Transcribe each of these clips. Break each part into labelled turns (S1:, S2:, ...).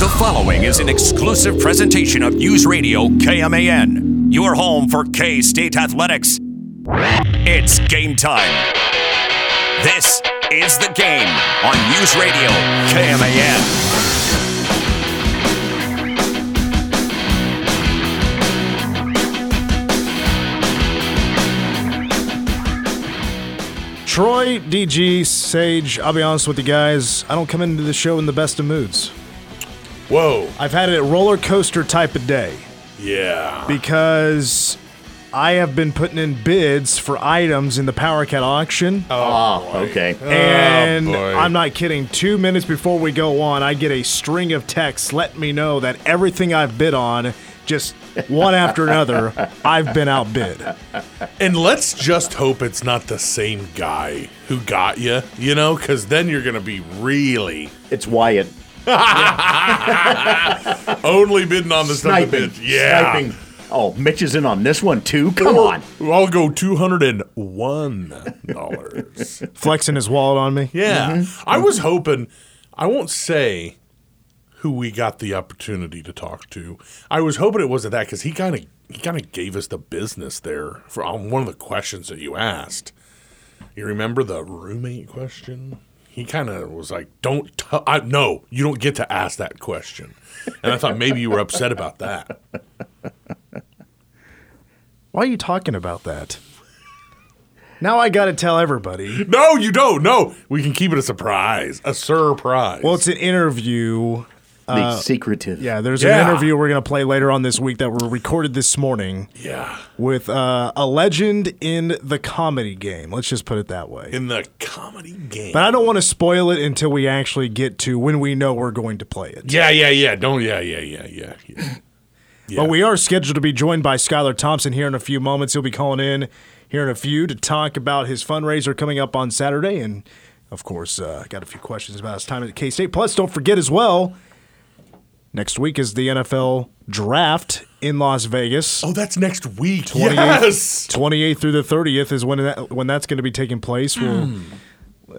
S1: The following is an exclusive presentation of News Radio KMAN, your home for K State Athletics. It's game time. This is the game on News Radio KMAN.
S2: Troy, DG, Sage, I'll be honest with you guys. I don't come into the show in the best of moods.
S3: Whoa.
S2: I've had a roller coaster type of day
S3: Yeah.
S2: because I have been putting in bids for items in the Power Cat auction.
S4: Oh, ah, okay.
S2: Oh, and
S3: boy.
S2: I'm not kidding. Two minutes before we go on, I get a string of texts letting me know that everything I've bid on, just one after another, I've been outbid.
S3: And let's just hope it's not the same guy who got you, you know, because then you're going to be really
S4: It's Wyatt.
S3: only bidding on the stuff that
S4: Sniping.
S3: bid. Yeah.
S4: Sniping. Oh, Mitch is in on this one too. Come on.
S3: I'll go $201.
S2: Flexing his wallet on me.
S3: yeah. Mm-hmm. I was hoping, I won't say who we got the opportunity to talk to. I was hoping it wasn't that because he kind of he kind of gave us the business there for on one of the questions that you asked. You remember the roommate question? He kind of was like, "Don't, t- I, no, you don't get to ask that question." And I thought maybe you were upset about that.
S2: Why are you talking about that? Now I got to tell everybody.
S3: No, you don't. No, we can keep it a surprise, a surprise.
S2: Well, it's an interview.
S4: The secretive.
S2: Yeah, there's
S3: Yeah.
S2: an interview we're going to play later on this week that were recorded this morning
S3: yeah,
S2: with uh, a legend in the comedy game. Let's just put it that way.
S3: in the comedy game.
S2: But I don't want to spoil it until we actually get to when we know we're going to play it.
S3: yeah, yeah, yeah. Don't. Yeah, yeah, yeah, yeah. yeah.
S2: But we are scheduled to be joined by Skylar Thompson here in a few moments. He'll be calling in here in a few to talk about his fundraiser coming up on Saturday. And, of course, uh, got a few questions about his time at K State. Plus, don't forget as well, next week is the NFL draft in Las Vegas.
S3: Oh, that's next week.
S2: 28th,
S3: Yes.
S2: 28th through the 30th is when that, when that's going to be taking place. We'll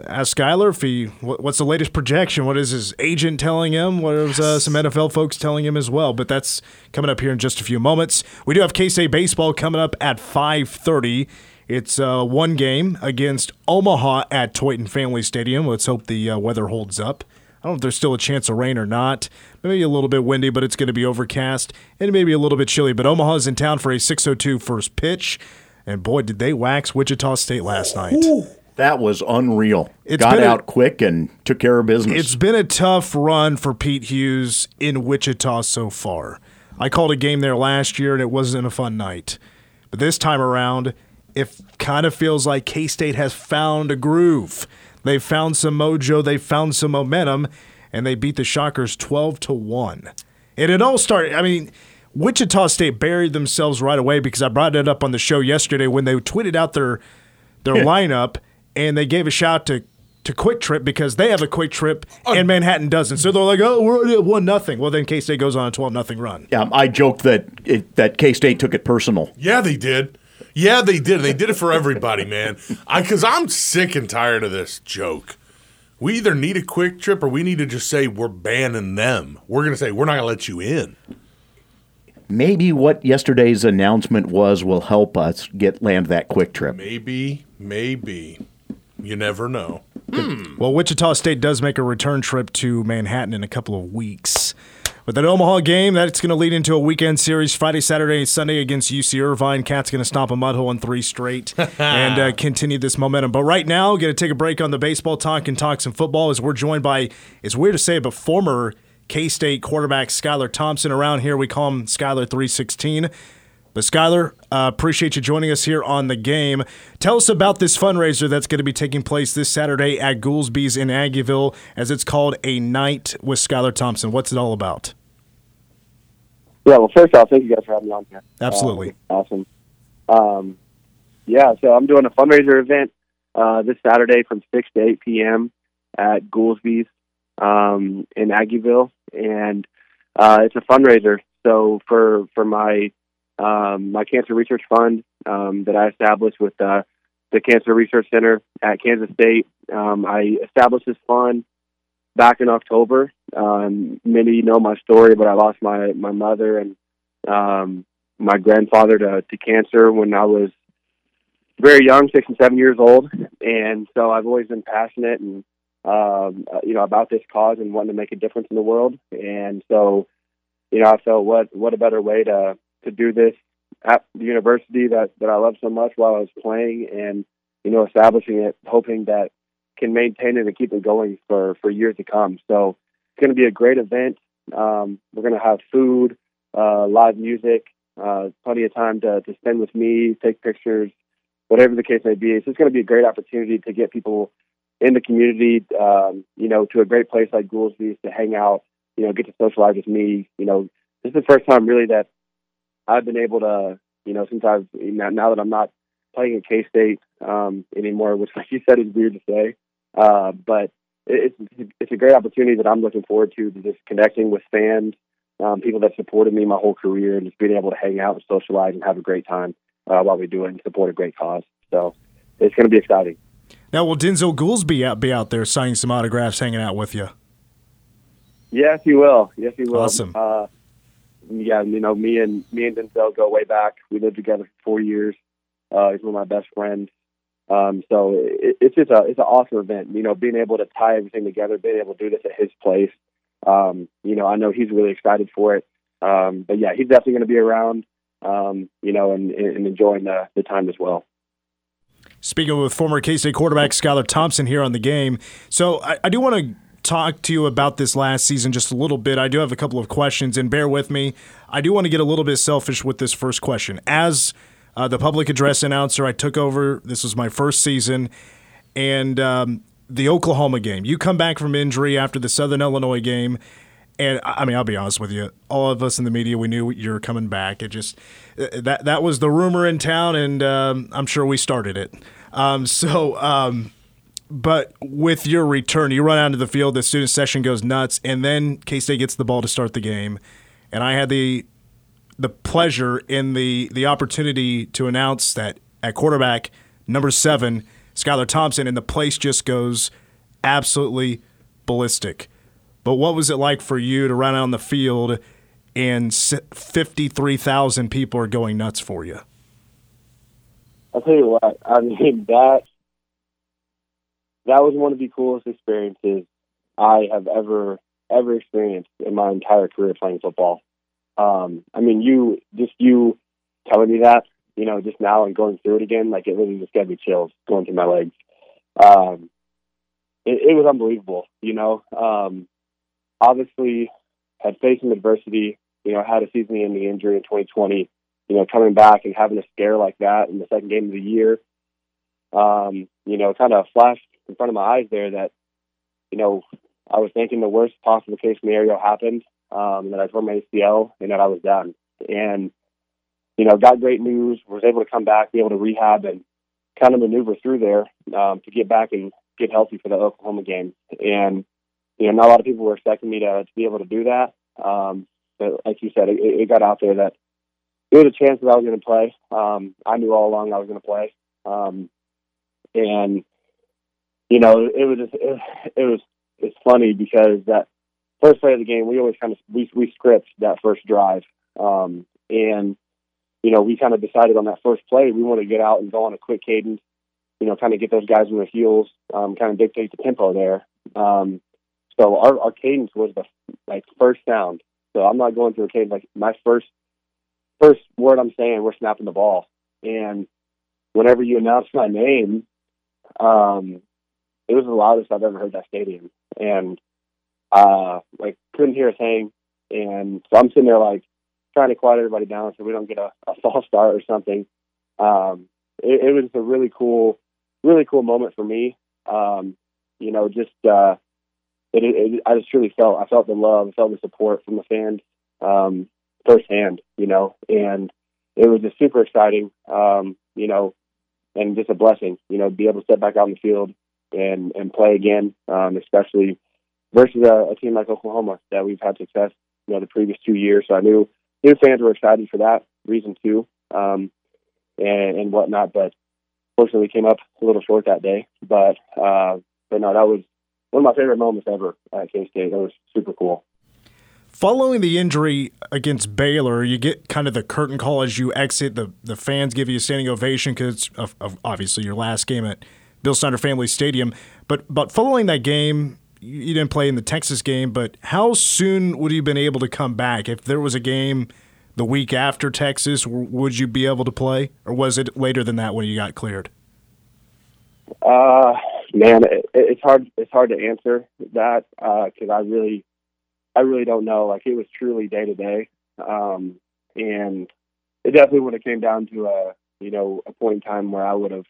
S2: ask Skylar if he what's the latest projection. What is his agent telling him? What is uh, some NFL folks telling him as well? But that's coming up here in just a few moments. We do have K State baseball coming up at 5:30. It's uh, one game against Omaha at Tointon Family Stadium. Let's hope the uh, weather holds up. I don't know if there's still a chance of rain or not. Maybe a little bit windy, but it's going to be overcast and maybe a little bit chilly. But Omaha's in town for a 6:02 first pitch, and boy, did they wax Wichita State last night.
S4: That was unreal.
S2: It's
S4: Got
S2: a-
S4: out quick and took care of business.
S2: It's been a tough run for Pete Hughes in Wichita so far. I called a game there last year, and it wasn't a fun night. But this time around, it kind of feels like K State has found a groove. They've found some mojo, they've found some momentum, and they beat the Shockers 12 to 1. And it all started, I mean, Wichita State buried themselves right away because I brought it up on the show yesterday when they tweeted out their their lineup and they gave a shout to to QuikTrip because they have a QuikTrip oh. and Manhattan doesn't. So they're like, "Oh, we're already at one nothing." Well, then K State goes on a twelve nothing run.
S4: yeah, I joked that it, that K State took it personal.
S3: Yeah, they did. Yeah, they did. They did it for everybody, man. I because I'm sick and tired of this joke. We either need a QuikTrip or we need to just say we're banning them. We're gonna say we're not gonna let you in.
S4: Maybe what yesterday's announcement was will help us get land that QuikTrip.
S3: Maybe, maybe. You never know. Hmm.
S2: Well, Wichita State does make a return trip to Manhattan in a couple of weeks. But that Omaha game, that's going to lead into a weekend series Friday, Saturday, and Sunday against UC Irvine. Cat's going to stomp a mud hole in three straight and uh, continue this momentum. But right now, going to take a break on the baseball talk and talk some football as we're joined by, it's weird to say, but former K State quarterback Skylar Thompson. Around here, we call him Skylar 316. But Skylar, uh, appreciate you joining us here on the game. Tell us about this fundraiser that's going to be taking place this Saturday at Goolsby's in Aggieville, as it's called a night with Skylar Thompson. What's it all about?
S5: Yeah, well, first off, thank you guys for having me on here.
S2: Absolutely.
S5: Uh, awesome. Um, yeah, so I'm doing a fundraiser event uh, this Saturday from 6 to 8 p.m. at Goolsby's um, in Aggieville, and uh, it's a fundraiser. So for for my um, my cancer research fund um, that I established with uh, the Cancer Research Center at Kansas State, um, I established this fund back in October. Um, many know my story, but I lost my my mother and um, my grandfather to, to cancer when I was very young, six and seven years old, and so I've always been passionate and um, uh, you know about this cause and wanting to make a difference in the world. And so, you know, I felt what what a better way to to do this at the university that that I love so much while I was playing, and you know, establishing it, hoping that can maintain it and keep it going for for years to come. So it's going to be a great event. Um, we're going to have food, uh, live music, uh, plenty of time to to spend with me, take pictures, whatever the case may be. It's just going to be a great opportunity to get people in the community, um, you know, to a great place like Goolsby's to hang out, you know, get to socialize with me. You know, this is the first time really that I've been able to, you know, since I've now that I'm not playing at K State um, anymore, which, like you said, is weird to say, uh, but it's it's a great opportunity that I'm looking forward to, to just connecting with fans, um, people that supported me my whole career, and just being able to hang out and socialize and have a great time uh, while we do it and support a great cause. So it's going to be exciting.
S2: Now, will Denzel Goolsby out, be out there signing some autographs, hanging out with you?
S5: Yes, he will. Yes, he will.
S2: Awesome.
S5: Uh, yeah, you know, me and me and Denzel go way back. We lived together for four years. Uh, he's one of my best friends. Um, so it, it's just a it's an awesome event. You know, being able to tie everything together, being able to do this at his place. Um, you know, I know he's really excited for it. Um, but yeah, he's definitely going to be around. Um, you know, and, and enjoying the, the time as well.
S2: Speaking with former K State quarterback Skylar Thompson here on the game. So I, I do want to talk to you about this last season just a little bit. I do have a couple of questions, and bear with me. I do want to get a little bit selfish with this first question. As uh, the public address announcer, I took over. This was my first season, and um, the Oklahoma game. You come back from injury after the Southern Illinois game, and I mean, I'll be honest with you. All of us in the media, we knew you were coming back. It just uh, that that was the rumor in town, and um, I'm sure we started it. Um, so, um, but with your return, you run out into the field. The student session goes nuts, and then K State gets the ball to start the game, and I had the the pleasure in the the opportunity to announce that at quarterback number seven, Skylar Thompson, and the place just goes absolutely ballistic. But what was it like for you to run out on the field and 53,000 people are going nuts for you?
S5: I'll tell you what, I mean, that, that was one of the coolest experiences I have ever, ever experienced in my entire career playing football. Um, I mean, you, just you telling me that, you know, just now and going through it again, like it really just got me chills going through my legs. Um, it, it was unbelievable, you know. Um, obviously had faced some adversity, you know, had a season-ending injury in 2020, you know, coming back and having a scare like that in the second game of the year, um, you know, kind of flashed in front of my eyes there that, you know, I was thinking the worst possible case scenario happened, um, that I tore my ACL and that I was done. And, you know, got great news, was able to come back, be able to rehab and kind of maneuver through there um, to get back and get healthy for the Oklahoma game. And, you know, not a lot of people were expecting me to, to be able to do that. Um, but like you said, it, it got out there that it was a chance that I was going to play. Um, I knew all along I was going to play. Um, and, you know, it was just, it, it was, it's funny because that first play of the game, we always kind of, we, we script that first drive. Um, and, you know, we kind of decided on that first play, we want to get out and go on a quick cadence, you know, kind of get those guys on their heels, um, kind of dictate the tempo there. Um, so our, our cadence was the like first sound. So I'm not going through a cadence. Like my first first word I'm saying, we're snapping the ball. And whenever you announce my name, um, it was the loudest I've ever heard that stadium. And uh, like couldn't hear a thing. And so I'm sitting there like trying to quiet everybody down so we don't get a, a false start or something. Um, it, it was a really cool, really cool moment for me. Um, you know, just uh, it, it, I just truly felt I felt the love, I felt the support from the fans um, firsthand, you know, and it was just super exciting, um, you know, and just a blessing, you know, be able to step back out in the field and and play again, um, especially versus a, a team like Oklahoma that we've had success, you know, the previous two years. So I knew new fans were excited for that reason too, um, and and whatnot. But fortunately, we came up a little short that day. But uh, but no, that was one of my favorite moments ever at K State. That was super cool.
S2: Following the injury against Baylor, you get kind of the curtain call as you exit. The the fans give you a standing ovation because of, of obviously your last game at Bill Snyder Family Stadium. But but following that game, you didn't play in the Texas game. But how soon would you have been able to come back if there was a game the week after Texas? Would you be able to play, or was it later than that when you got cleared?
S5: Uh, man, it, it's hard. It's hard to answer that because uh, I really, I really don't know. Like it was truly day to day, um, and it definitely would have came down to a you know a point in time where I would have,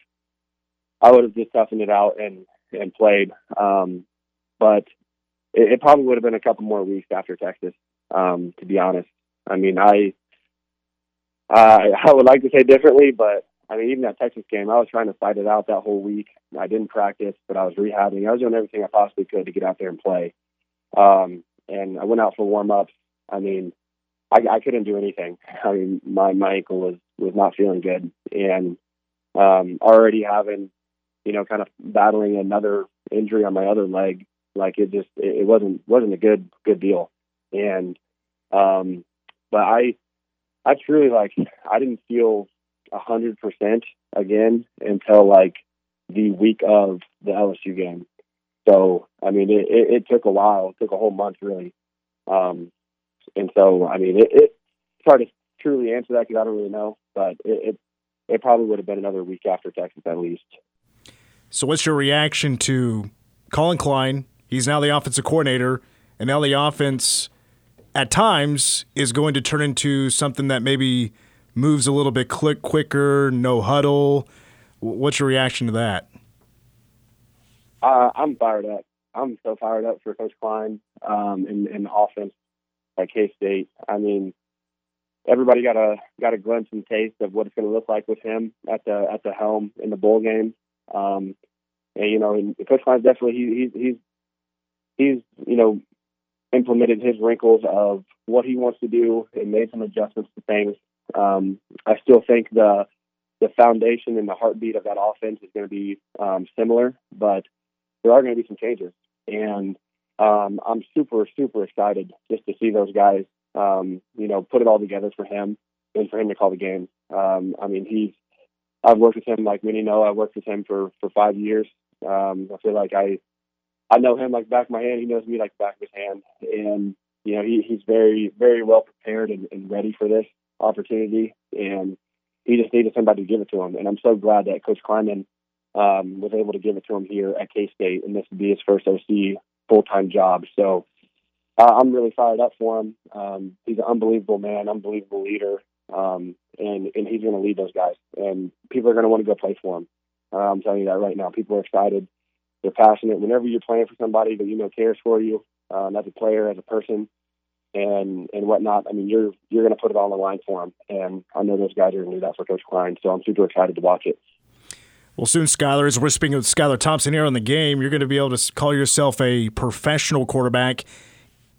S5: I would have just toughened it out and and played. Um, but it, it probably would have been a couple more weeks after Texas. Um, to be honest, I mean, I, I would like to say differently, but I mean, even that Texas game, I was trying to fight it out that whole week. I didn't practice, but I was rehabbing. I was doing everything I possibly could to get out there and play. Um, and I went out for warm ups. I mean, I, I couldn't do anything. I mean, my my ankle was was not feeling good, and um, already having, you know, kind of battling another injury on my other leg. Like it just it, wasn't wasn't a good good deal. And um, but I I truly like I didn't feel a hundred percent again until like the week of the LSU game. So I mean, it, it, it took a while. It took a whole month really. Um, and so I mean, it, it's hard to truly answer that because I don't really know. But it, it it probably would have been another week after Texas at least.
S2: So, what's your reaction to Collin Klein? He's now the offensive coordinator, and now the offense at times is going to turn into something that maybe moves a little bit click quicker, no huddle. What's your reaction to that?
S5: Uh, I'm fired up. I'm so fired up for Coach Klein um, and, the offense at K State. I mean, everybody got a got a glimpse and taste of what it's going to look like with him at the at the helm in the bowl game. Um, and you know, and Coach Klein's definitely he, he's he's he's you know implemented his wrinkles of what he wants to do and made some adjustments to things. Um, I still think the the foundation and the heartbeat of that offense is going to be um, similar, but there are going to be some changes. And um, I'm super, super excited just to see those guys, um, you know, put it all together for him and for him to call the game. Um, I mean, he's, I've worked with him like many know. I worked with him for, for five years. Um, I feel like I, I know him like back of my hand. He knows me like back of his hand. And, you know, he, he's very, very well prepared and, and ready for this opportunity. And he just needed somebody to give it to him. And I'm so glad that Coach Klieman um, was able to give it to him here at K State, and this would be his first OC full time job. So uh, I'm really fired up for him. Um, he's an unbelievable man, unbelievable leader, um, and and he's going to lead those guys, and people are going to want to go play for him. Uh, I'm telling you that right now. People are excited. They're passionate. Whenever you're playing for somebody that you know cares for you, um, as a player, as a person, and and whatnot. I mean, you're you're going to put it all on the line for them, and I know those guys are going to do that for Coach Klein. So I'm super excited to watch it.
S2: Well, soon, Skylar, as we're speaking with Skylar Thompson here on the game, you're going to be able to call yourself a professional quarterback.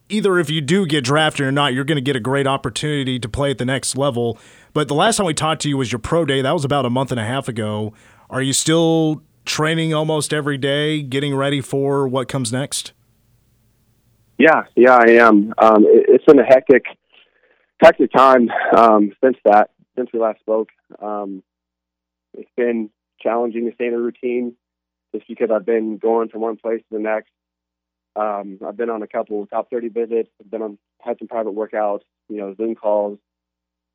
S2: Either if you do get drafted or not, you're going to get a great opportunity to play at the next level. But the last time we talked to you was your pro day. That was about a month and a half ago. Are you still training almost every day, getting ready for what comes next?
S5: Yeah, yeah, I am. Um, it, has been a hectic, hectic time um, since that, since we last spoke. Um, it's been challenging to stay in a routine just because I've been going from one place to the next. Um, I've been on a couple of top 30 visits. I've been on had some private workouts, you know, Zoom calls.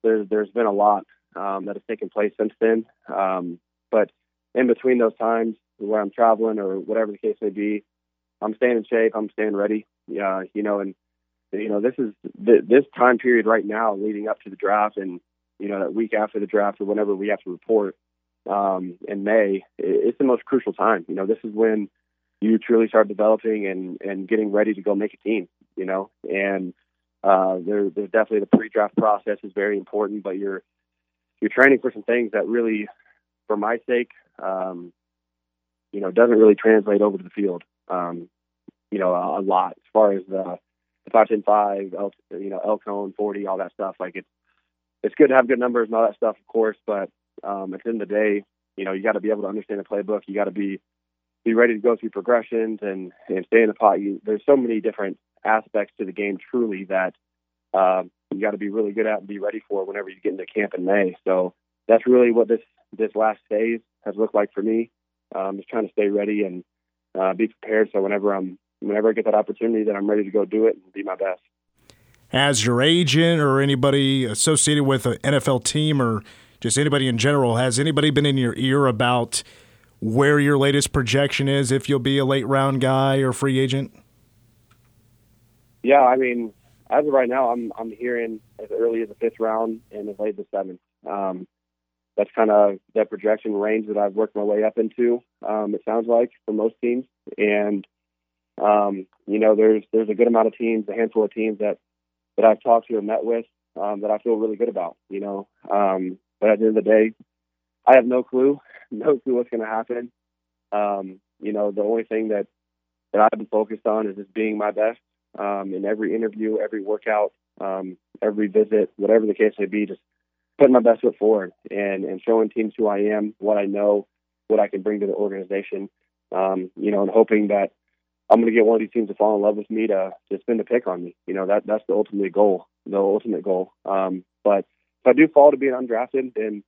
S5: There's there's been a lot um, that has taken place since then. Um, but in between those times where I'm traveling or whatever the case may be, I'm staying in shape. I'm staying ready. Yeah, you know, and you know this is this time period right now leading up to the draft, and you know that week after the draft or whenever we have to report um, in May, it's the most crucial time. You know, this is when you truly start developing and and getting ready to go make a team. You know, and uh, there, there's definitely the pre-draft process is very important, but you're you're training for some things that really, for my sake, um, you know, doesn't really translate over to the field. Um, you know, a, a, lot as far as the the five ten five, L, you know, L cone forty, all that stuff. Like it's it's good to have good numbers and all that stuff, of course, but um, at the end of the day, you know, you got to be able to understand the playbook. You got to be, be ready to go through progressions and and stay in the pot. You, there's so many different aspects to the game, truly that uh, you got to be really good at and be ready for whenever you get into camp in May. So that's really what this this last phase has looked like for me. Um, just trying to stay ready and uh, be prepared. So whenever I'm whenever I get that opportunity, that I'm ready to go do it and be my best.
S2: Has your agent or anybody associated with an NFL team or just anybody in general, has anybody been in your ear about where your latest projection is if you'll be a late round guy or free agent?
S5: Yeah, I mean, as of right now, I'm I'm hearing as early as the fifth round and as late as the seventh. Um, that's kind of that projection range that I've worked my way up into. Um, it sounds like for most teams, and um, you know, there's there's a good amount of teams, a handful of teams that that I've talked to or met with um, that I feel really good about. You know, um, but at the end of the day, I have no clue, no clue what's going to happen. Um, you know, the only thing that that I've been focused on is just being my best um, in every interview, every workout, um, every visit, whatever the case may be. Just putting my best foot forward and and showing teams who I am, what I know, what I can bring to the organization. Um, you know, and hoping that I'm going to get one of these teams to fall in love with me to to spin the pick on me. You know, that that's the ultimate goal, the ultimate goal. Um, but if I do fall to being undrafted, then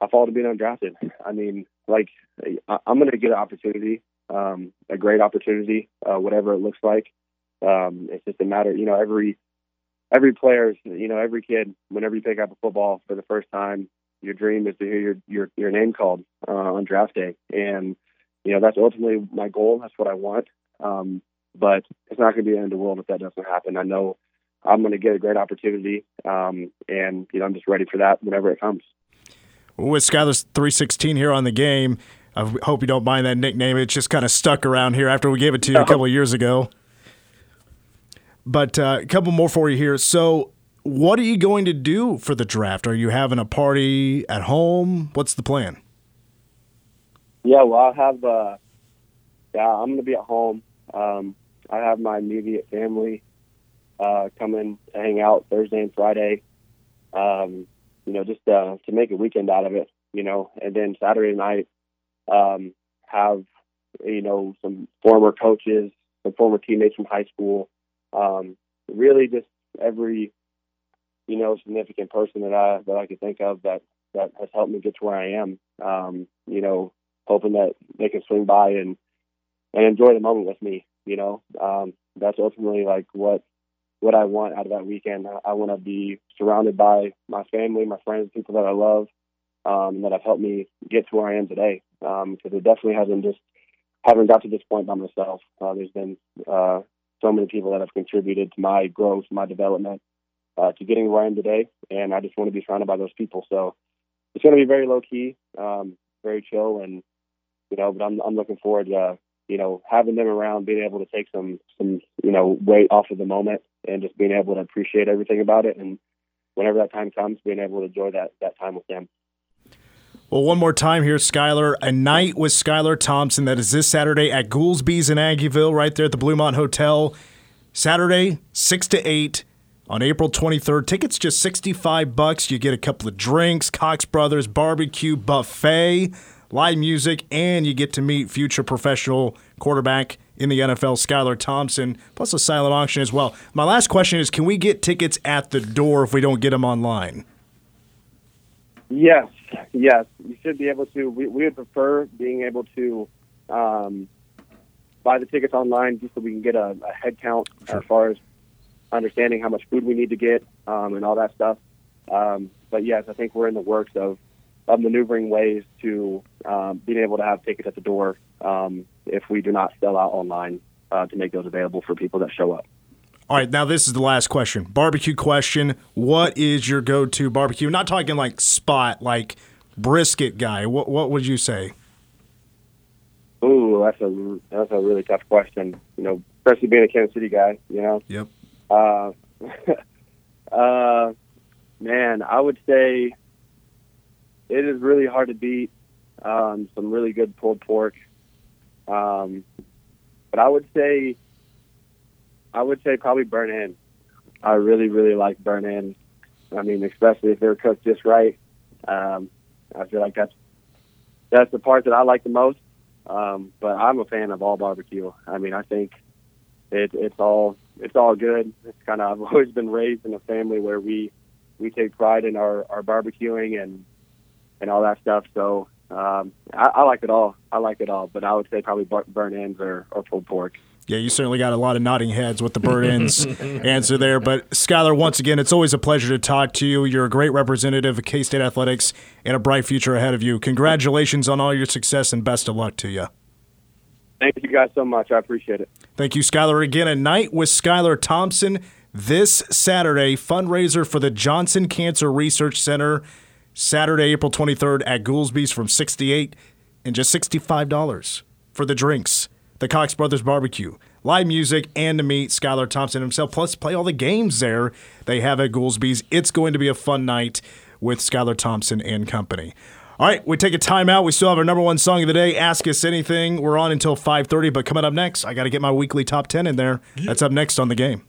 S5: I fall to being undrafted. I mean, like I, I'm going to get an opportunity, um, a great opportunity, uh, whatever it looks like. Um, it's just a matter, you know, every every player, you know, every kid, whenever you pick up a football for the first time, your dream is to hear your your, your name called uh, on draft day, and you know that's ultimately my goal. That's what I want. Um, but it's not going to be the end of the world if that doesn't happen. I know I'm going to get a great opportunity, um, and you know I'm just ready for that whenever it comes.
S2: With Skylar's 316 here on the game, I hope you don't mind that nickname. It's just kind of stuck around here after we gave it to you a couple of years ago. But uh, a couple more for you here. So, what are you going to do for the draft? Are you having a party at home? What's the plan?
S5: Yeah, well, I'll have. Uh, yeah, I'm going to be at home. Um, I have my immediate family uh, coming to hang out Thursday and Friday. Um, you know, just uh, to make a weekend out of it. You know, and then Saturday night um, have you know some former coaches, some former teammates from high school. Um, really, just every you know significant person that I that I could think of that that has helped me get to where I am. Um, you know, hoping that they can swing by and and enjoy the moment with me. You know, um, that's ultimately like what what I want out of that weekend. I, I want to be surrounded by my family, my friends, people that I love, um, that have helped me get to where I am today. Because um, it definitely hasn't just haven't got to this point by myself. Uh, there's been uh, so many people that have contributed to my growth, my development, uh, to getting where I am today, and I just want to be surrounded by those people. So it's going to be very low key, um, very chill, and you know, but I'm I'm looking forward to you know having them around, being able to take some some you know weight off of the moment, and just being able to appreciate everything about it, and whenever that time comes, being able to enjoy that that time with them.
S2: Well, one more time here, Skylar. A night with Skylar Thompson. That is this Saturday at Goolsby's in Aggieville, right there at the Bluemont Hotel. Saturday, six to eight on April 23rd. Tickets just 65 bucks. You get a couple of drinks, Cox Brothers barbecue buffet, live music, and you get to meet future professional quarterback in the NFL, Skylar Thompson, plus a silent auction as well. My last question is can we get tickets at the door if we don't get them online?
S5: Yes, yes, you should be able to. We, we would prefer being able to um, buy the tickets online just so we can get a, a head count sure. as far as understanding how much food we need to get um, and all that stuff. Um, but yes, I think we're in the works of, of maneuvering ways to um, being able to have tickets at the door um, if we do not sell out online uh, to make those available for people that show up.
S2: All right, now this is the last question. Barbecue question. What is your go to barbecue? Not talking like spot, like brisket guy. What what would you say?
S5: Ooh, that's a that's a really tough question. You know, especially being a Kansas City guy. You know.
S2: Yep.
S5: Uh, uh, man, I would say it is really hard to beat um, some really good pulled pork. Um, but I would say I would say probably burnt ends. I really, really like burnt ends. I mean, especially if they're cooked just right. Um, I feel like that's that's the part that I like the most. Um, but I'm a fan of all barbecue. I mean, I think it, it's all it's all good. It's kind of I've always been raised in a family where we we take pride in our, our barbecuing and and all that stuff. So um, I, I like it all. I like it all. But I would say probably bur- burnt ends or, or pulled pork.
S2: Yeah, you certainly got a lot of nodding heads with the burnt ends answer there. But Skylar, once again, it's always a pleasure to talk to you. You're a great representative of K State athletics and a bright future ahead of you. Congratulations on all your success and best of luck to you.
S5: Thank you guys so much. I appreciate it.
S2: Thank you, Skylar. Again, a night with Skylar Thompson this Saturday, fundraiser for the Johnson Cancer Research Center, Saturday, April 23rd at Goolsby's from 68 and just $65 for the drinks the Cox Brothers Barbecue, live music, and to meet Skylar Thompson himself, plus play all the games there they have at Goolsby's. It's going to be a fun night with Skylar Thompson and company. All right, we take a timeout. We still have our number one song of the day, Ask Us Anything. We're on until 5.30, but coming up next, I got to get my weekly top 10 in there. That's up next on the game.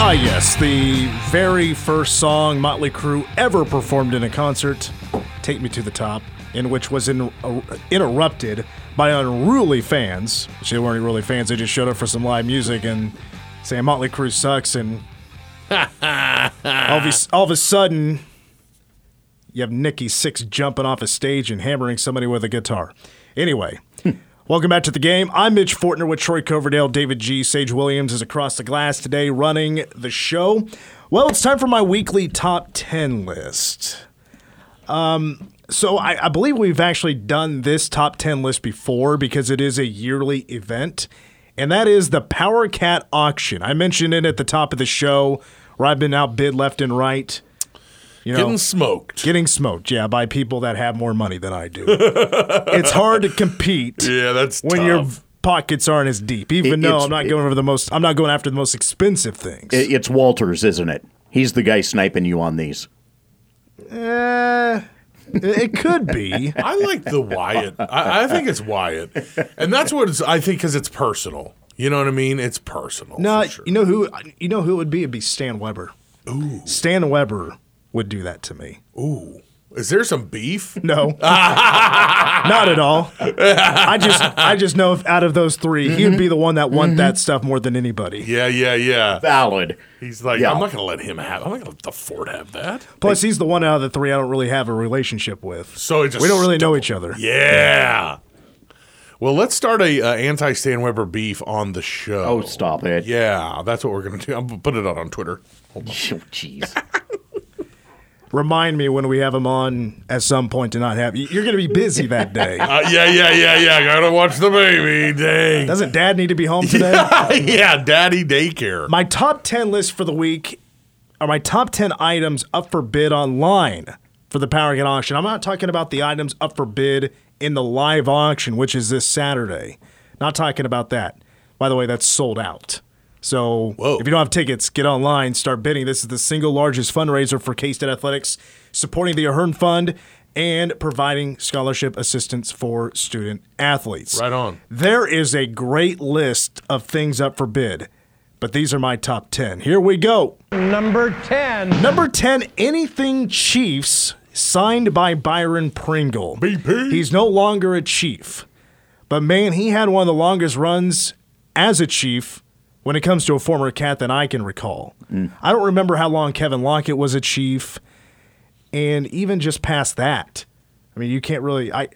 S2: Ah, yes, the very first song Motley Crue ever performed in a concert, Take Me to the Top, in which was in, uh, interrupted by unruly fans. They weren't really fans, they just showed up for some live music and saying Motley Crue sucks. And all, of a, all of a sudden, you have Nikki Sixx jumping off a stage and hammering somebody with a guitar. Anyway. Welcome back to the game. I'm Mitch Fortner with Troy Coverdale. David G. Sage Williams is across the glass today running the show. Well, it's time for my weekly top 10 list. Um, so I, I believe we've actually done this top 10 list before because it is a yearly event, and that is the Power Cat auction. I mentioned it at the top of the show where I've been outbid left and right. You know,
S3: Getting smoked.
S2: Getting smoked, yeah, by people that have more money than I do. it's hard to compete
S3: yeah, that's
S2: when
S3: tough.
S2: your pockets aren't as deep. Even
S4: It-
S2: though I'm not going over the most, I'm not going after the most expensive things.
S4: It- It's Walters, isn't it? He's the guy sniping you on these.
S2: Eh, it could be.
S3: I like the Wyatt. I, I think it's Wyatt, and that's what it's, I think because it's personal. You know what I mean? It's personal.
S2: No,
S3: sure.
S2: you know who? You know who it would be? It'd be Stan Weber. Ooh, Stan Weber would do that to me.
S3: Ooh, is there some beef?
S2: No, not at all. I just, I just know if out of those 3 he would be the one that want that stuff more than anybody.
S3: Yeah, yeah, yeah.
S4: Valid.
S3: He's like,
S4: Yeah.
S3: I'm not gonna let him have. I'm not gonna let the Ford have that.
S2: Plus, he's the one out of the three I don't really have a relationship with.
S3: So it just
S2: we don't really know each other.
S3: Yeah. Well, let's start a uh, anti Stan Weber beef on the show.
S4: Oh, stop it.
S3: Yeah, that's what we're gonna do. I'm gonna put it out on Twitter.
S4: Oh, Jeez.
S2: Remind me when we have him on at some point to not have. You're going to be busy that day.
S3: Uh, yeah, yeah, yeah, yeah. Gotta watch the baby. Dang.
S2: Doesn't Dad need to be home today?
S3: yeah, daddy daycare.
S2: My top 10 list for the week are my top 10 items up for bid online for the Power Cat auction. I'm not talking about the items up for bid in the live auction, which is this Saturday. Not talking about that. By the way, that's sold out. So
S3: Whoa.
S2: if you don't have tickets, get online, start bidding. This is the single largest fundraiser for K State Athletics, supporting the Ahearn Fund and providing scholarship assistance for student athletes.
S3: Right on.
S2: There is a great list of things up for bid, but these are my top 10. Here we go.
S6: Number 10.
S2: Number 10, Anything Chiefs, signed by Byron Pringle.
S3: BP.
S2: He's no longer a Chief, but man, he had one of the longest runs as a Chief when it comes to a former cat that I can recall. Mm. I don't remember how long Kevin Lockett was a Chief, and even just past that. I mean, you can't really. I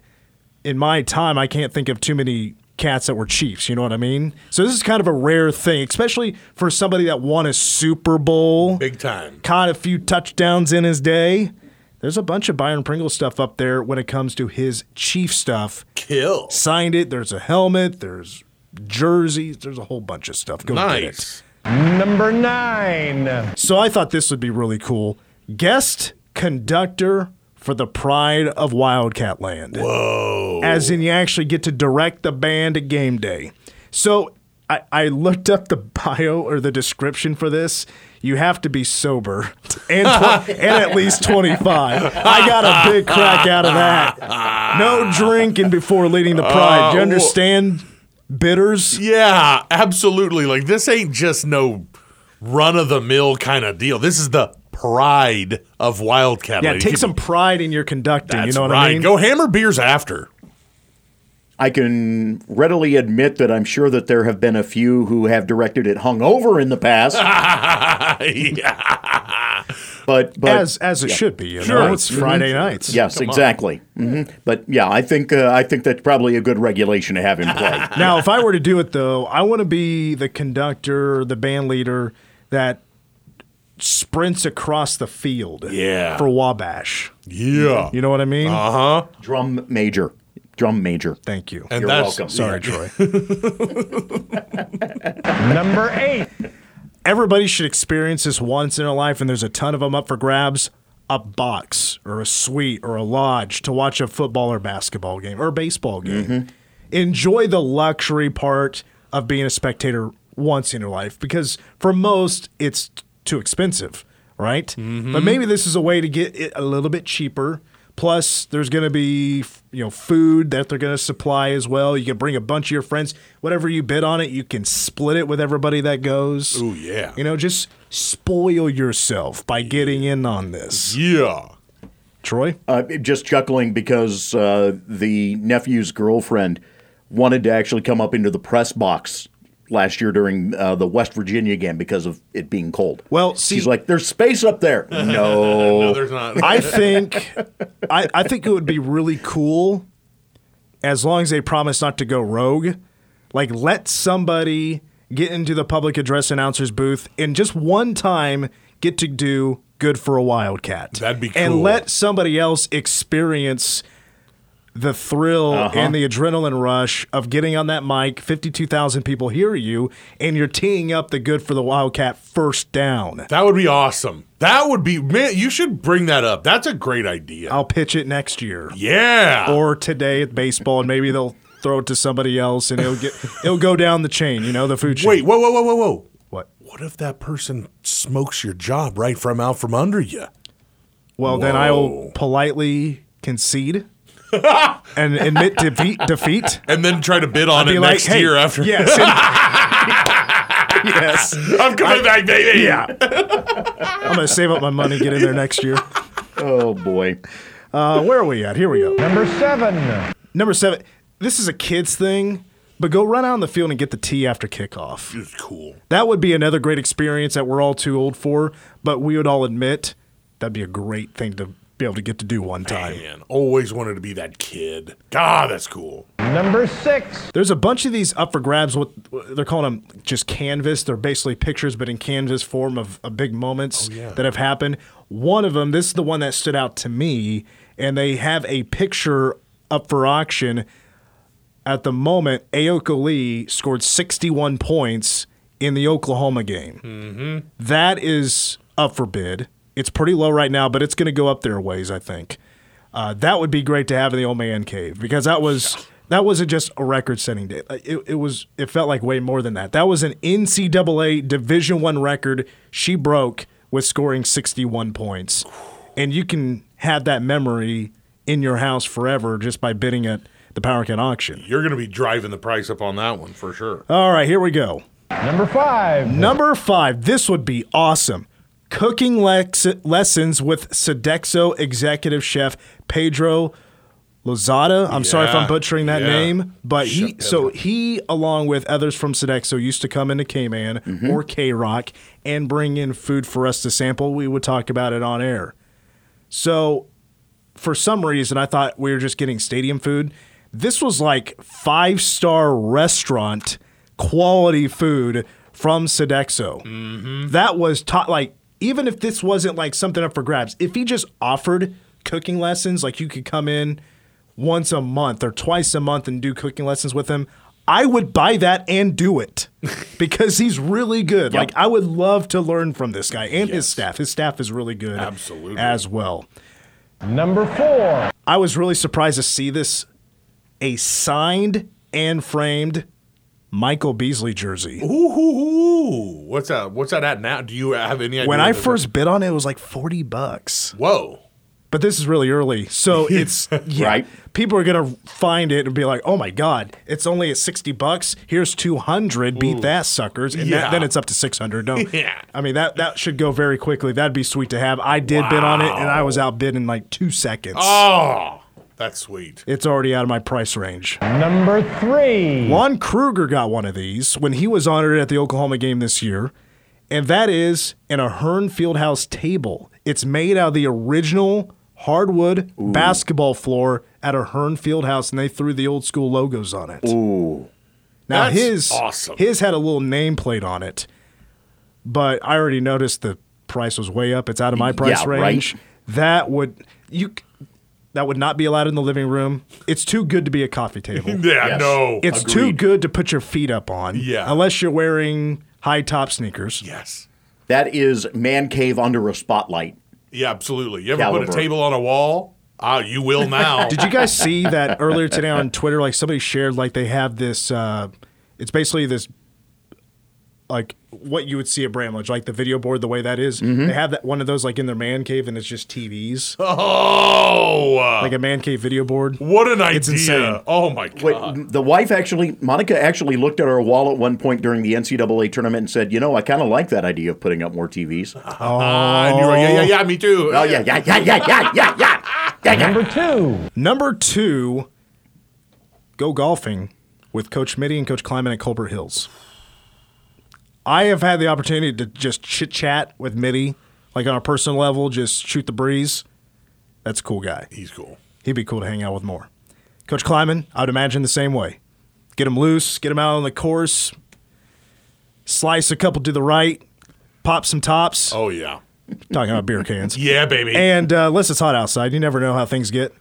S2: in my time, I can't think of too many cats that were Chiefs. You know what I mean? So this is kind of a rare thing, especially for somebody that won a Super Bowl
S3: Big time.
S2: caught a few touchdowns in his day. There's a bunch of Byron Pringle stuff up there when it comes to his chief stuff.
S3: Kill.
S2: Signed it. There's a helmet. There's jerseys. There's a whole bunch of stuff. Go get it.
S3: Nice.
S6: Number 9.
S2: So I thought this would be really cool. Guest conductor for the Pride of Wildcat Land.
S3: Whoa.
S2: As in, you actually get to direct the band at game day. So I, I looked up the bio or the description for this. You have to be sober and, tw- and at least 25. I got a big crack out of that. no drinking before leading the pride. Do you
S3: Uh,
S2: understand? Bitters.
S3: Yeah, absolutely. Like this ain't just no run of the mill kind of deal. This is the pride of Wildcat.
S2: Yeah,
S3: lady.
S2: take some pride in your conducting.
S3: That's
S2: you know what
S3: right.
S2: I mean?
S3: Go hammer beers after.
S4: I can readily admit that I'm sure that there have been a few who have directed it hungover in the past,
S3: yeah.
S4: But but
S2: as as it should be. You
S3: Sure.
S2: know, it's Friday nights.
S4: yes, exactly. hmm But yeah, I think uh, I think that's probably a good regulation to have in play.
S2: Now, if I were to do it though, I want to be the conductor, the band leader that sprints across the field.
S3: Yeah.
S2: For Wabash.
S3: Yeah.
S2: You know what I mean?
S3: Uh huh.
S4: Drum major, drum major.
S2: Thank you.
S3: And
S4: You're
S3: that's
S4: welcome.
S2: Sorry,
S3: yeah.
S2: Troy.
S6: Number eight.
S2: Everybody should experience this once in a life, and there's a ton of them up for grabs. A box or a suite or a lodge to watch a football or basketball game or a baseball game. Mm-hmm. Enjoy the luxury part of being a spectator once in your life because for most it's too expensive, right? But mm-hmm. maybe this is a way to get it a little bit cheaper. Plus, there's going to be you know food that they're going to supply as well. You can bring a bunch of your friends. Whatever you bid on it, you can split it with everybody that goes.
S3: Oh yeah.
S2: You know, just spoil yourself by getting in on this.
S3: Yeah.
S2: Troy?
S4: Uh, just chuckling because uh, the nephew's girlfriend wanted to actually come up into the press box last year during uh, the West Virginia game because of it being cold.
S2: Well, see-
S4: she's like, "There's space up there." No,
S3: No, there's not.
S2: I think I, I think it would be really cool as long as they promise not to go rogue. Like let somebody get into the public address announcer's booth and just one time get to do good for a wildcat.
S3: That'd be
S2: And let somebody else experience the thrill uh-huh. and the adrenaline rush of getting on that mic, 52,000 people hear you, and you're teeing up the good for the Wildcat first down.
S3: that would be awesome. That would be man. You should bring that up. That's a great idea.
S2: I'll pitch it next year.
S3: yeah.
S2: or today at baseball, and maybe they'll throw it to somebody else, and it'll get it'll go down the chain. You know, the food chain.
S3: Wait. Whoa. Whoa. Whoa. Whoa. Whoa.
S2: what?
S3: What if that person smokes your job right from out from under you?
S2: Well, then I will politely concede and admit defeat. Defeat.
S3: And then try to bid on
S2: Be
S3: it
S2: like,
S3: next
S2: hey,
S3: year after.
S2: yes, and- yes.
S3: I'm coming back, baby.
S2: Yeah. I'm gonna save up my money, get in there next year.
S4: oh boy.
S2: Uh, where are we at? Here we go.
S6: Number seven.
S2: Number seven. This is a kids thing, but go run out on the field and get the tee after kickoff.
S3: It's cool.
S2: That would be another great experience that we're all too old for, but we would all admit that'd be a great thing to be able to get to do one time.
S3: Man, always wanted to be that kid. God, that's cool.
S6: Number six.
S2: There's a bunch of these up for grabs. What they're calling them just canvas. They're basically pictures, but in canvas form of, of big moments oh, that have happened. One of them, this is the one that stood out to me, and they have a picture up for auction. At the moment, Ayoka Lee scored 61 points in the Oklahoma game. Mm-hmm. That is up for bid. It's pretty low right now, but it's going to go up there a ways, I think. Uh, that would be great to have in the old man cave because that was that wasn't just a record-setting day. It, it was it felt like way more than that. That was an NCAA Division One record she broke with scoring 61 points, and you can have that memory in your house forever just by bidding at the Power Cat auction.
S3: You're going to be driving the price up on that one for sure.
S2: All right, here we go.
S6: Number five.
S2: Number five, this would be awesome. Cooking lex- lessons with Sodexo executive chef Pedro Lozada. I'm sorry if I'm butchering that
S3: yeah.
S2: name, but he so he along with others from Sodexo used to come into KMAN or K Rock and bring in food for us to sample. We would talk about it on air. So for some reason, I thought we were just getting stadium food. This was like five star restaurant quality food from Sodexo.
S3: Mm-hmm.
S2: That was top. Like even if this wasn't like something up for grabs, if he just offered cooking lessons, like you could come in once a month or twice a month and do cooking lessons with him. I would buy that and do it because he's really good. Like I would love to learn from this guy and his staff. His staff is really good
S3: Absolutely.
S2: as well.
S6: Number four.
S2: I was really surprised to see this a signed and framed Michael Beasley jersey.
S3: Ooh, ooh, ooh. What's that? What's that at now? Do you have any idea?
S2: When I first bid on it, it was like 40 bucks.
S3: whoa,
S2: but this is really early, so it's yeah,
S4: Right.
S2: People are gonna find it and be like, "Oh my god, it's only at sixty bucks. Here's two hundred. Beat that, suckers!" And
S3: Yeah.
S2: that, then it's up to six hundred. No,
S3: Yeah.
S2: I mean that that should go very quickly. That'd be sweet to have. I did bid on it, and I was outbid in like two seconds.
S3: Oh, that's sweet.
S2: It's already out of my price range.
S6: Number three.
S2: Lon Kruger got one of these when he was honored at the Oklahoma game this year, and that is an Ahearn Fieldhouse table. It's made out of the original hardwood basketball floor at Ahearn Fieldhouse, and they threw the old school logos on it.
S4: Ooh.
S2: Now
S3: That's
S2: his
S3: awesome.
S2: his had a little nameplate on it, but I already noticed the price was way up. It's out of my price
S4: Yeah, right.
S2: range. That would you that would not be allowed in the living room. It's too good to be a coffee table.
S3: Yeah,
S4: Yes.
S3: no.
S2: It's too good to put your feet up on.
S3: Yeah.
S2: Unless you're wearing high top sneakers.
S3: yes.
S4: That is man cave under a spotlight.
S3: Yeah, absolutely. You ever put a table on a wall? Ah, you will now.
S2: Did you guys see that earlier today on Twitter? Like somebody shared, like they have this. Uh, it's basically this, like what you would see at Bramlage, like the video board, the way that is.
S4: Mm-hmm.
S2: They have that one of those like in their man cave, and it's just TVs,
S3: Oh, uh,
S2: like a man cave video board.
S3: what an idea!
S2: It's insane.
S3: Oh my
S4: Wait,
S3: god!
S4: the wife actually, Monica actually looked at her wall at one point during the NCAA tournament and said, "You know, I kind of like that idea of putting up more TVs."
S3: And you were, yeah, yeah, yeah, me too.
S4: Oh yeah, yeah, yeah, yeah, yeah, yeah, yeah. yeah, yeah.
S6: Number two.
S2: Number two, go golfing with Coach Mittie and Coach Klieman at Colbert Hills. I have had the opportunity to just chit chat with Mittie, like on a personal level, just shoot the breeze. That's a cool guy.
S3: He's cool.
S2: He'd be cool to hang out with more. Coach Klieman, I would imagine the same way. Get him loose, get him out on the course, slice a couple to the right, pop some tops.
S3: Oh yeah,
S2: Talking about beer cans.
S3: yeah, baby.
S2: And uh, unless it's hot outside, you never know how things get.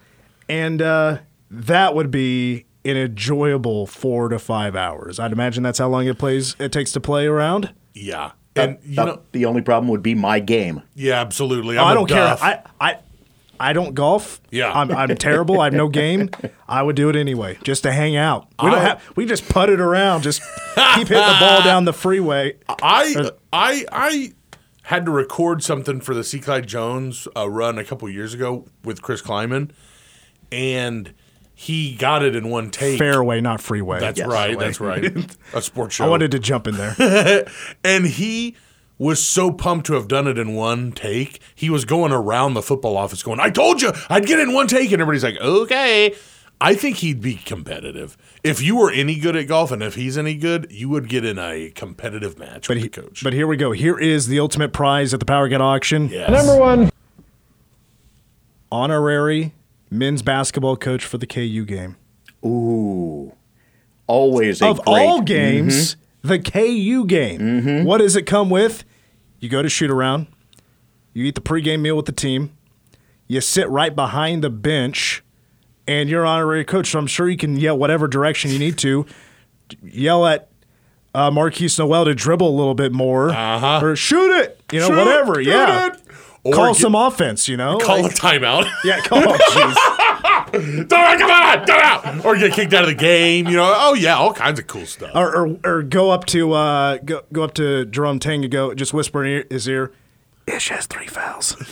S2: And uh, that would be an enjoyable four to five hours. I'd imagine that's how long it plays. It takes to play around.
S3: yeah, and you know,
S4: the only problem would be my game.
S3: yeah, absolutely.
S2: Oh,
S3: I'm
S2: I
S3: a
S2: don't care. I, I I don't golf.
S3: Yeah.
S2: I'm, I'm terrible. I have no game. I would do it anyway, just to hang out. We don't have. We just put it around. Just keep hitting the ball down the freeway.
S3: I I I had to record something for the C. Clyde Jones uh, run a couple years ago with Chris Klieman, and he got it in one take.
S2: Fairway, not freeway.
S3: That's
S4: Yes.
S3: right. That's right. A sports show.
S2: I wanted to jump in there.
S3: and he was so pumped to have done it in one take. He was going around the football office going, "I told you, I'd get it in one take." And everybody's like, "Okay." I think he'd be competitive. If you were any good at golf and if he's any good, you would get in a competitive match
S2: But
S3: with
S2: he,
S3: the coach.
S2: but here we go. Here is the ultimate prize at the Power Cat auction.
S3: yes.
S6: Number one.
S2: Honorary men's basketball coach for the KU game.
S4: Ooh, always a
S2: of
S4: great- Mm-hmm.
S2: all games, the KU game. What does it come with? You go to shoot around, you eat the pregame meal with the team, you sit right behind the bench, and you're honorary coach. So I'm sure you can yell whatever direction you need to. Yell at uh, Markquis Nowell to dribble a little bit more,
S3: Uh-huh.
S2: or shoot it, you know,
S3: Shoot,
S2: whatever. yeah,
S3: it. Or
S2: call
S3: get-
S2: some offense. You know,
S3: Call
S2: Like-
S3: a timeout.
S2: yeah, call. Oh, jeez.
S3: Don't come on, don't out. Or get kicked out of the game. You know, oh yeah, all kinds of cool stuff.
S2: or, or, or go up to uh, go, go up to Jerome Tang and go just whisper in his ear. Ish has three fouls.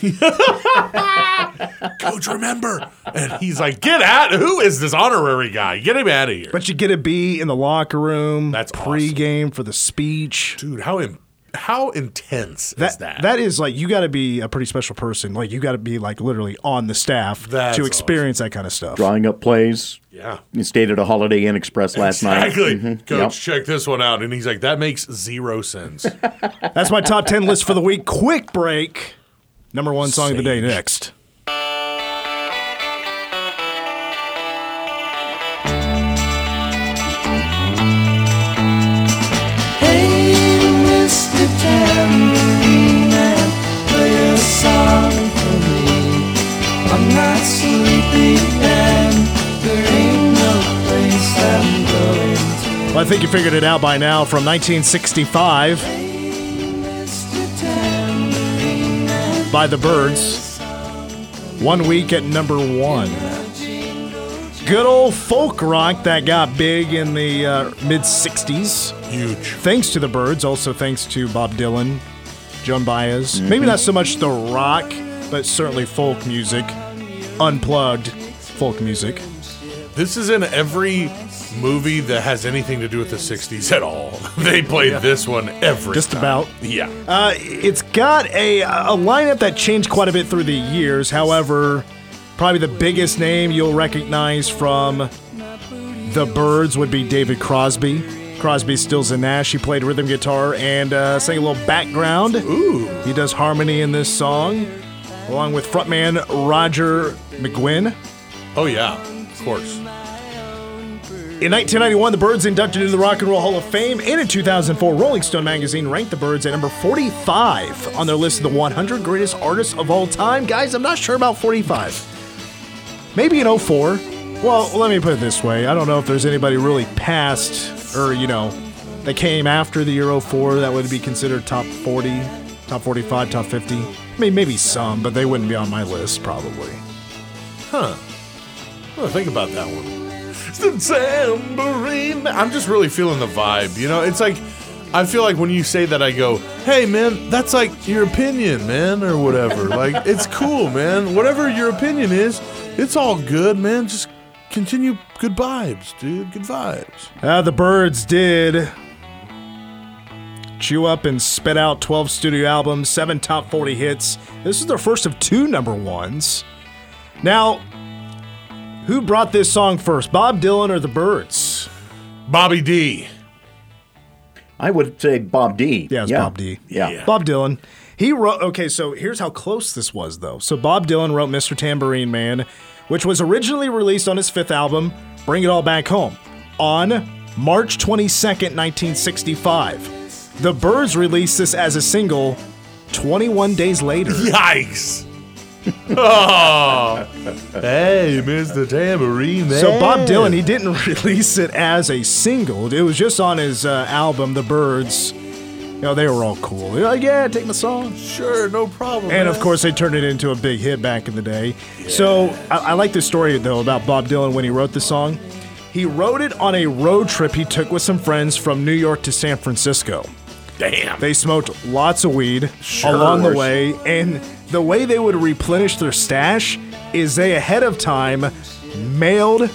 S3: Coach, remember? And he's like, get out. Who is this honorary guy? Get him out of here.
S2: but you get a B in the locker room.
S3: That's
S2: pregame for the speech.
S3: dude, how in, how intense
S2: That,
S3: is that?
S2: that is like you got to be a pretty special person. Like you got to be like literally on the staff
S3: That's
S2: to experience that kind of stuff.
S4: drawing up plays.
S3: yeah.
S4: You stayed at a Holiday Inn Express last
S3: Exactly.
S4: night. Mhm.
S3: Coach,
S4: Yep.
S3: check this one out. And he's like, that makes zero sense.
S2: That's my top ten list for the week. Quick break. Number one song of the day next. Well, I think you figured it out by now. From 1965
S7: Mr. Tambourine Man,
S2: by the Byrds. One week at number one. Good old folk rock that got big in the uh, mid 60s.
S3: Huge.
S2: Thanks to the Byrds, also thanks to Bob Dylan, Joan Baez. Maybe not so much the rock, but certainly folk music. Unplugged folk music.
S3: This is in every movie that has anything to do with the 60s at all. They play this one every
S2: Just
S3: time.
S2: about.
S3: Yeah.
S2: Uh, it's got a, a lineup that changed quite a bit through the years. However, probably the biggest name you'll recognize from the Byrds would be David Crosby. Crosby, Stills, and Nash. He played rhythm guitar and uh, sang a little background. Ooh. He does harmony in this song, along with frontman Roger McGuinn.
S3: Oh, yeah. Of course.
S2: In 1991, the Byrds inducted into the Rock and Roll Hall of Fame, and in 2004, Rolling Stone magazine ranked the Byrds at number 45 on their list of the 100 greatest artists of all time. Guys, I'm not sure about 45. Maybe in 04. Well, let me put it this way: I don't know if there's anybody really past, or you know, that came after the year 04 that would be considered top 40, top 45, top 50. I mean, maybe some, but they wouldn't be on my list probably.
S3: Huh. Well, think about that one. The tambourine. I'm just really feeling the vibe. You know, it's like I feel like when you say that, I go, "Hey, man, that's like your opinion, man, or whatever. like, it's cool, man. Whatever your opinion is, it's all good, man. Just continue good vibes, dude. Good vibes."
S2: Uh, the Byrds did chew up and spit out 12 studio albums, seven top 40 hits. This is their first of two number ones. Now, who brought this song first, Bob Dylan or the Byrds?
S3: Bobby D.
S4: I would say Bob D.
S2: Yeah, it's Bob D.
S4: Yeah.
S3: Yeah.
S2: Bob Dylan. He wrote, okay, so here's how close this was, though. So Bob Dylan wrote Mr. Tambourine Man, which was originally released on his fifth album, Bring It All Back Home, on March 22nd, 1965. The Byrds released this as a single 21 days later.
S3: Yikes. oh. Hey, Mr. Tambourine Man.
S2: So Bob Dylan, he didn't release it as a single. It was just on his uh, album, The Byrds. You know, they were all cool. They're like, yeah, take my song.
S3: Sure, no problem.
S2: And of course, they turned it into a big hit back in the day. So I, I like this story though about Bob Dylan when he wrote the song. He wrote it on a road trip he took with some friends from New York to San Francisco.
S3: Damn.
S2: They smoked lots of weed
S3: Sure.
S2: along the way, and the way they would replenish their stash is they ahead of time mailed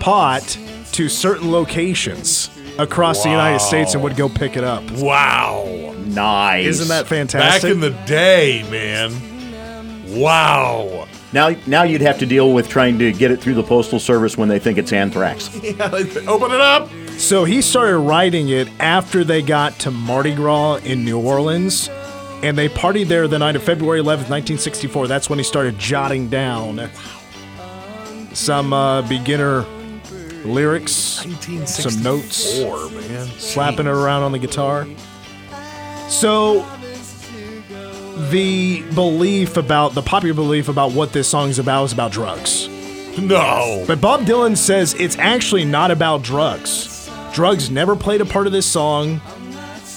S2: pot to certain locations across the United States and would go pick it up.
S3: wow.
S4: Nice.
S2: Isn't that fantastic?
S3: Back in the day, man. Wow.
S4: now? Now you'd have to deal with trying to get it through the postal service when they think it's anthrax.
S3: yeah, Open it up.
S2: So he started writing it after they got to Mardi Gras in New Orleans, and they partied there the night of February 11th, 1964. That's when he started jotting down some uh, beginner lyrics, some notes,
S3: 1964, man.
S2: slapping it around on the guitar. So the belief about the popular belief about what this song is about is about drugs.
S3: No.
S2: But Bob Dylan says it's actually not about drugs. Drugs never played a part of this song.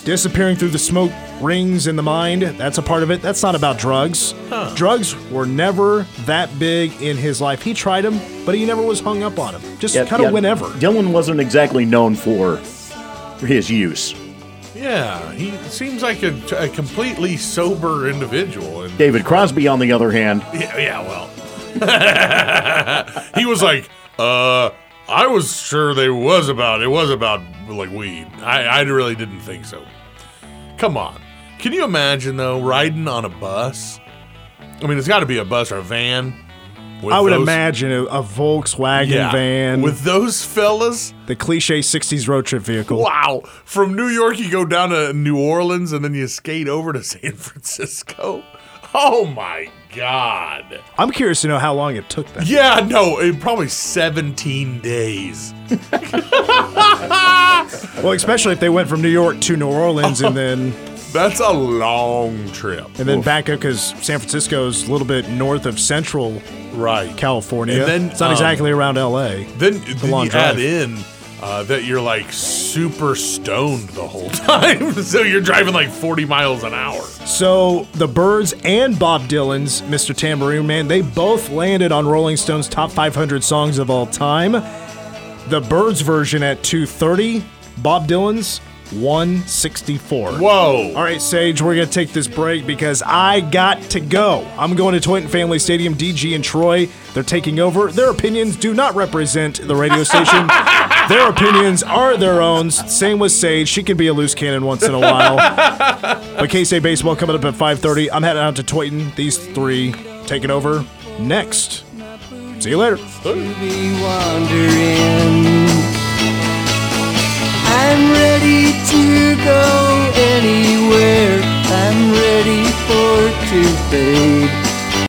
S2: Disappearing through the smoke rings in the mind, that's a part of it. That's not about drugs. Drugs were never that big in his life. He tried them, but he never was hung up on them. Just
S4: Yeah,
S2: kind of
S4: yeah,
S2: whenever.
S4: Dylan wasn't exactly known for his use.
S3: Yeah, he seems like a, a completely sober individual. And
S4: David Crosby, on the other hand,
S3: yeah, yeah, well, he was like, uh, I was sure they was about it was about like weed. I, I really didn't think so. Come on, can you imagine though riding on a bus? I mean, it's got to be a bus or a van.
S2: I would
S3: those-
S2: imagine a, a Volkswagen
S3: yeah,
S2: van,
S3: with those fellas.
S2: the cliche 60s road trip vehicle.
S3: Wow, from New York you go down to New Orleans and then you skate over to San Francisco. Oh my god.
S2: I'm curious to know how long it took them.
S3: Yeah, no, it probably 17 days.
S2: Well, especially if they went from New York to New Orleans and then
S3: That's a long trip.
S2: and then back up because San Francisco is a little bit north of Central
S3: Right.
S2: California.
S3: And then,
S2: it's not
S3: um,
S2: exactly around L.A.
S3: Then, then you
S2: drive.
S3: add in uh, that you're like super stoned the whole time. so you're driving like 40 miles an hour.
S2: So the Byrds and Bob Dylan's "Mr. Tambourine Man" they both landed on Rolling Stone's top 500 songs of all time. The Byrds version at 230, Bob Dylan's 164.
S3: Whoa.
S2: All right, Sage, we're going to take this break because I got to go. I'm going to Tointon Family Stadium, DG and Troy. They're taking over. Their opinions do not represent the radio station. Their opinions are their own. Same with Sage. She can be a loose cannon once in a while. but K-State baseball coming up at 5.30. I'm heading out to Tointon. These three taking over next. See you later.
S7: I'm ready to go anywhere. I'm ready for to fade.